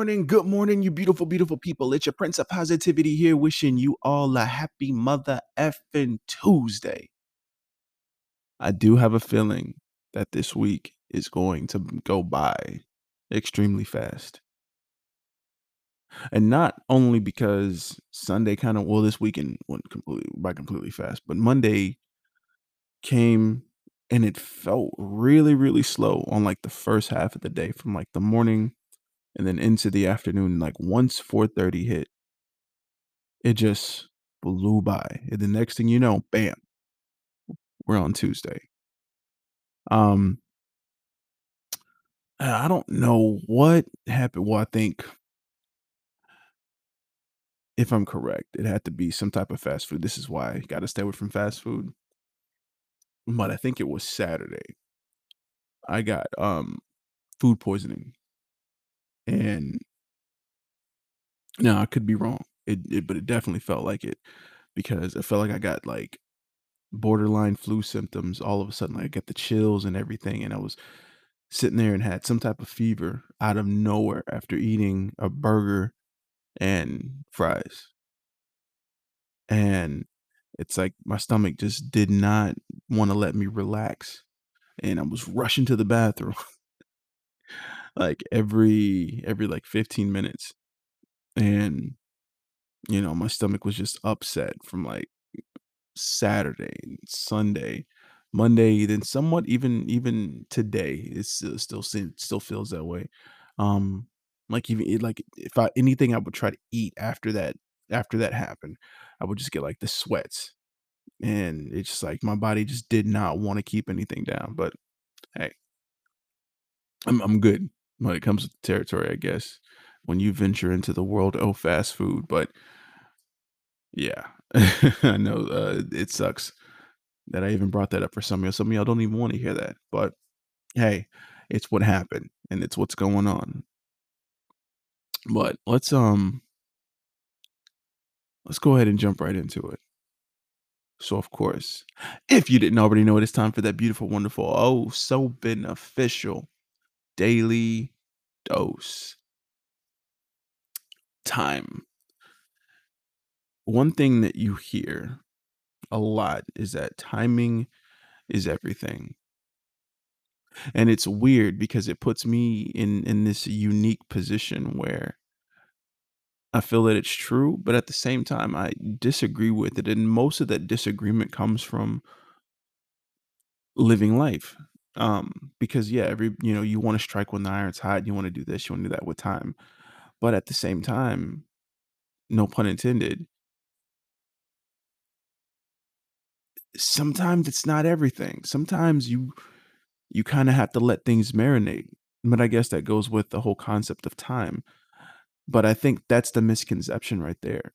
morning, good morning, you beautiful, beautiful people. It's your Prince of Positivity here, wishing you all a happy mother effing Tuesday. I do have a feeling that this week is going to go by extremely fast. And not only because Sunday kind of, well, this weekend went completely by completely fast, but Monday came and it felt really, really slow on like the first half of the day from like the morning and then into the afternoon. Like once 4:30 hit, it just blew by. And the next thing you know, bam, we're on Tuesday. Um, I don't know what happened. Well, I think if I'm correct, it had to be some type of fast food. This is why I got to stay away from fast food. But I think it was Saturday. I got um food poisoning, and now I could be wrong. It, it but it definitely felt like it because I felt like I got like borderline flu symptoms. All of a sudden, like, I got the chills and everything, and I was sitting there and had some type of fever out of nowhere after eating a burger and fries. And it's like my stomach just did not want to let me relax. And I was rushing to the bathroom like every every like 15 minutes. And you know, my stomach was just upset from like Saturday and Sunday, Monday, then somewhat even even today. it still still still feels that way. Um, like even like if I anything I would try to eat after that after that happened, I would just get like the sweats, and it's just like my body just did not want to keep anything down. But hey, I'm I'm good when it comes to the territory, I guess. When you venture into the world of fast food, but yeah, I know uh, it sucks that I even brought that up for some of y'all. Some of y'all don't even want to hear that, but hey, it's what happened and it's what's going on. But let's um let's go ahead and jump right into it. So of course, if you didn't already know it, it's time for that beautiful, wonderful, oh so beneficial daily dose time. One thing that you hear a lot is that timing is everything. And it's weird because it puts me in in this unique position where I feel that it's true, but at the same time I disagree with it and most of that disagreement comes from living life. Um because yeah, every you know, you want to strike when the iron's hot, you want to do this, you want to do that with time. But at the same time, no pun intended, sometimes it's not everything. Sometimes you you kind of have to let things marinate. But I guess that goes with the whole concept of time. But I think that's the misconception right there.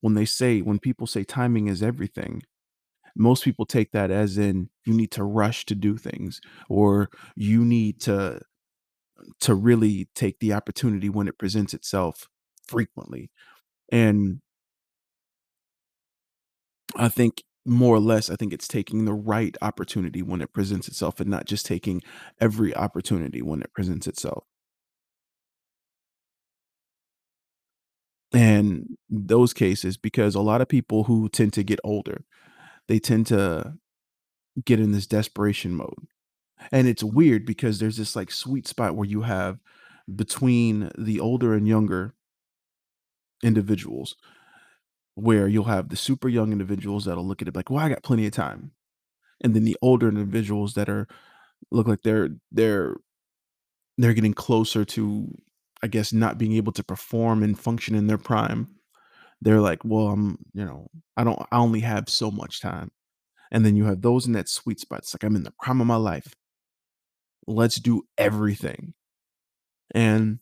When they say when people say timing is everything, most people take that as in you need to rush to do things or you need to to really take the opportunity when it presents itself frequently. And I think more or less, I think it's taking the right opportunity when it presents itself and not just taking every opportunity when it presents itself. And those cases, because a lot of people who tend to get older, they tend to get in this desperation mode. And it's weird because there's this like sweet spot where you have between the older and younger individuals where you'll have the super young individuals that'll look at it like, well, I got plenty of time. And then the older individuals that are look like they're they're they're getting closer to, I guess, not being able to perform and function in their prime. They're like, well, I'm, you know, I don't I only have so much time. And then you have those in that sweet spot. It's like I'm in the prime of my life. Let's do everything. And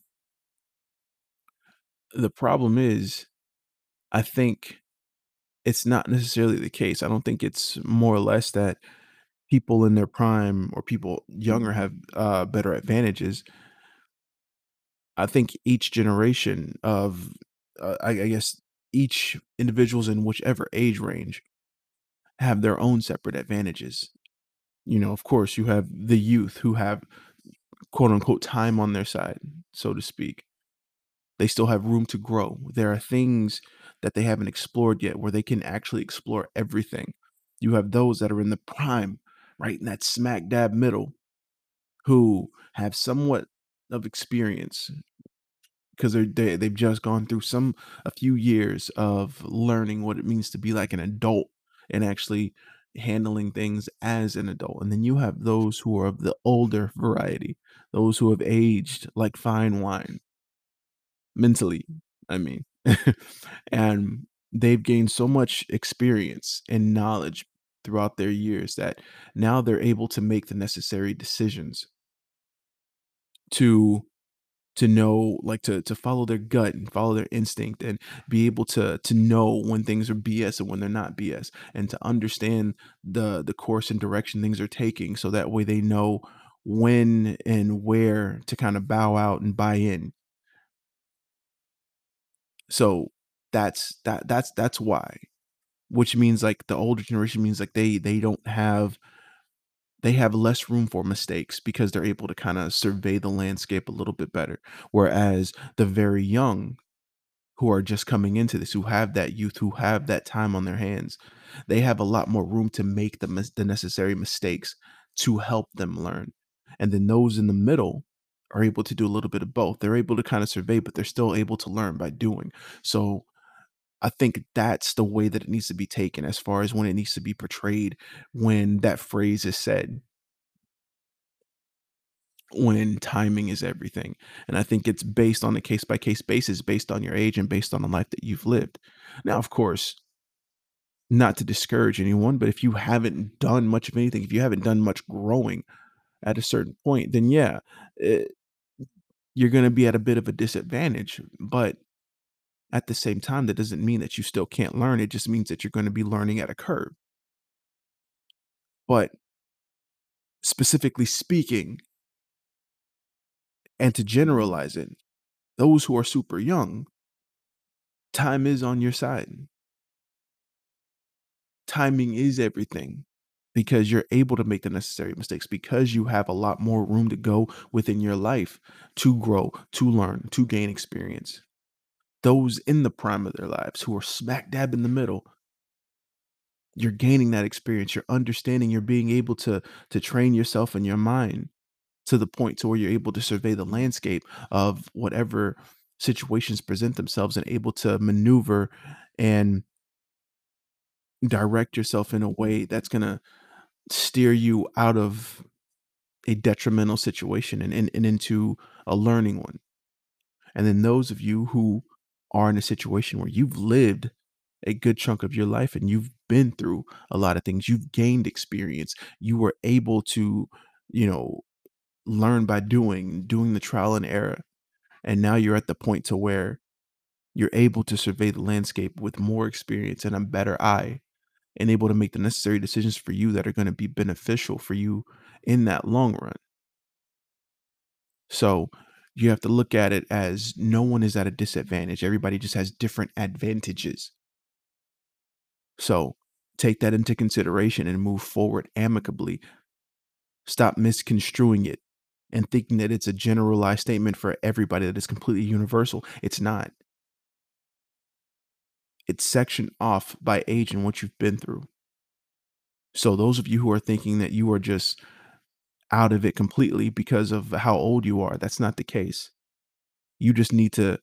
the problem is, I think it's not necessarily the case. I don't think it's more or less that people in their prime or people younger have uh, better advantages. I think each generation of, uh, I, I guess, each individuals in whichever age range have their own separate advantages. You know, of course, you have the youth who have quote unquote time on their side, so to speak. They still have room to grow. There are things that they haven't explored yet where they can actually explore everything. You have those that are in the prime, right in that smack dab middle, who have somewhat of experience because they're they, they've just gone through some a few years of learning what it means to be like an adult and actually handling things as an adult and then you have those who are of the older variety those who have aged like fine wine. Mentally i mean. And they've gained so much experience and knowledge throughout their years that now they're able to make the necessary decisions to to know like to to follow their gut and follow their instinct and be able to to know when things are BS and when they're not BS and to understand the the course and direction things are taking so that way they know when and where to kind of bow out and buy in. So that's that that's that's why. Which means like the older generation means like they they don't have they have less room for mistakes because they're able to kind of survey the landscape a little bit better. Whereas the very young who are just coming into this, who have that youth, who have that time on their hands, they have a lot more room to make the, mis- the necessary mistakes to help them learn. And then those in the middle are able to do a little bit of both. They're able to kind of survey, but they're still able to learn by doing. So I think that's the way that it needs to be taken as far as when it needs to be portrayed when that phrase is said when timing is everything. And I think it's based on a case by case basis, based on your age and based on the life that you've lived. Now, of course, not to discourage anyone, but if you haven't done much of anything, if you haven't done much growing at a certain point, then yeah, eh, you're going to be at a bit of a disadvantage. But at the same time, that doesn't mean that you still can't learn. It just means that you're going to be learning at a curve. But specifically speaking, and to generalize it, those who are super young, time is on your side. Timing is everything because you're able to make the necessary mistakes because you have a lot more room to go within your life to grow, to learn, to gain experience. Those in the prime of their lives who are smack dab in the middle, you're gaining that experience, you're understanding, you're being able to to train yourself in your mind to the point to where you're able to survey the landscape of whatever situations present themselves and able to maneuver and direct yourself in a way that's going to steer you out of a detrimental situation and, and, and into a learning one. And then those of you who are in a situation where you've lived a good chunk of your life and you've been through a lot of things, you've gained experience, you were able to, you know, learn by doing, doing the trial and error. And now you're at the point to where you're able to survey the landscape with more experience and a better eye and able to make the necessary decisions for you that are going to be beneficial for you in that long run. So you have to look at it as no one is at a disadvantage. Everybody just has different advantages. So take that into consideration and move forward amicably. Stop misconstruing it and thinking that it's a generalized statement for everybody that is completely universal. It's not. It's sectioned off by age and what you've been through. So those of you who are thinking that you are just out of it completely because of how old you are, that's not the case. You just need to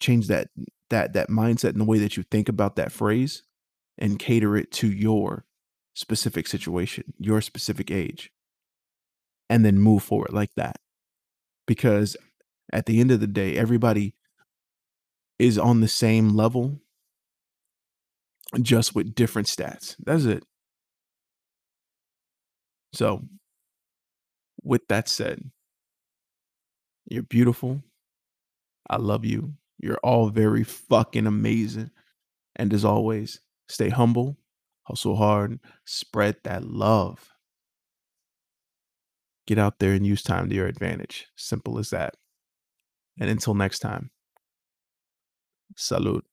change that that that mindset and the way that you think about that phrase and cater it to your specific situation, your specific age and then move forward like that. Because at the end of the day, everybody is on the same level, just with different stats. That's it. So, with that said, you're beautiful. I love you. You're all very fucking amazing. And as always, stay humble, hustle hard, spread that love. Get out there and use time to your advantage. Simple as that. And until next time, salute.